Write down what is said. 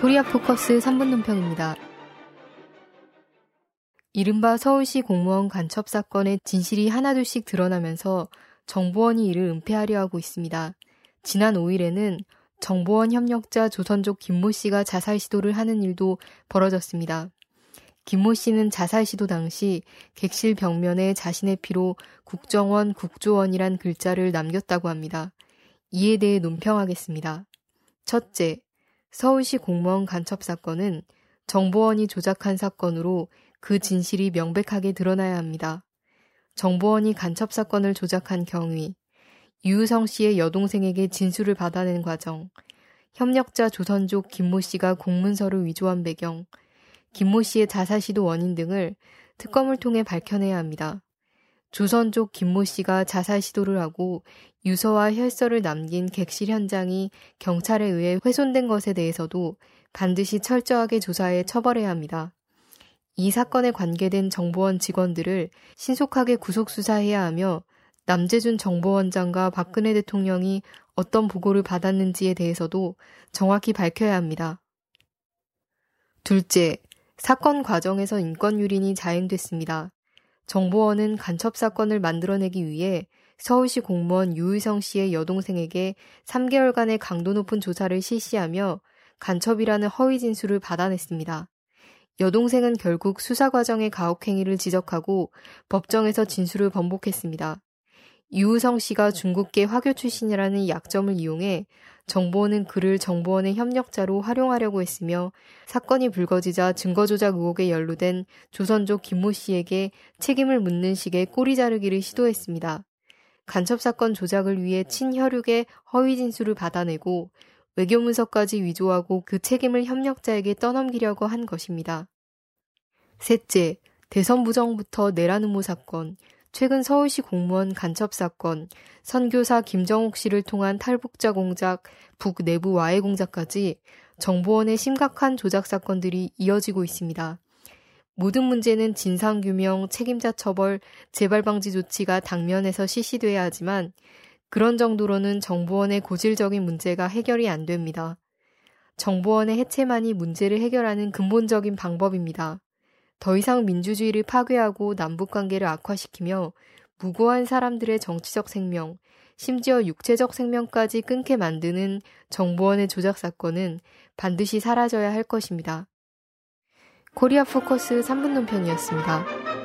코리아 포커스 3분 논평입니다. 이른바 서울시 공무원 간첩 사건의 진실이 하나둘씩 드러나면서 정보원이 이를 은폐하려 하고 있습니다. 지난 5일에는 정보원 협력자 조선족 김모 씨가 자살 시도를 하는 일도 벌어졌습니다. 김모 씨는 자살 시도 당시 객실 벽면에 자신의 피로 국정원 국조원이란 글자를 남겼다고 합니다. 이에 대해 논평하겠습니다. 첫째, 서울시 공무원 간첩 사건은 정보원이 조작한 사건으로 그 진실이 명백하게 드러나야 합니다. 정보원이 간첩 사건을 조작한 경위, 유우성 씨의 여동생에게 진술을 받아낸 과정, 협력자 조선족 김모 씨가 공문서를 위조한 배경, 김모 씨의 자살 시도 원인 등을 특검을 통해 밝혀내야 합니다. 조선족 김모 씨가 자살 시도를 하고 유서와 혈서를 남긴 객실 현장이 경찰에 의해 훼손된 것에 대해서도 반드시 철저하게 조사해 처벌해야 합니다. 이 사건에 관계된 정보원 직원들을 신속하게 구속 수사해야 하며 남재준 정보원장과 박근혜 대통령이 어떤 보고를 받았는지에 대해서도 정확히 밝혀야 합니다. 둘째, 사건 과정에서 인권 유린이 자행됐습니다. 정보원은 간첩 사건을 만들어내기 위해 서울시 공무원 유의성 씨의 여동생에게 3개월간의 강도 높은 조사를 실시하며 간첩이라는 허위 진술을 받아냈습니다. 여동생은 결국 수사 과정의 가혹행위를 지적하고 법정에서 진술을 번복했습니다. 유우성 씨가 중국계 화교 출신이라는 약점을 이용해 정보원은 그를 정보원의 협력자로 활용하려고 했으며 사건이 불거지자 증거조작 의혹에 연루된 조선족 김모 씨에게 책임을 묻는 식의 꼬리 자르기를 시도했습니다. 간첩사건 조작을 위해 친혈육의 허위 진술을 받아내고 외교문서까지 위조하고 그 책임을 협력자에게 떠넘기려고 한 것입니다. 셋째, 대선 부정부터 내란 음모 사건, 최근 서울시 공무원 간첩 사건, 선교사 김정욱 씨를 통한 탈북자 공작, 북 내부 와해 공작까지 정보원의 심각한 조작 사건들이 이어지고 있습니다. 모든 문제는 진상규명, 책임자 처벌, 재발 방지 조치가 당면에서 실시돼야 하지만 그런 정도로는 정보원의 고질적인 문제가 해결이 안 됩니다. 정보원의 해체만이 문제를 해결하는 근본적인 방법입니다. 더 이상 민주주의를 파괴하고 남북 관계를 악화시키며 무고한 사람들의 정치적 생명, 심지어 육체적 생명까지 끊게 만드는 정보원의 조작 사건은 반드시 사라져야 할 것입니다. 코리아 포커스 3분 논평이었습니다.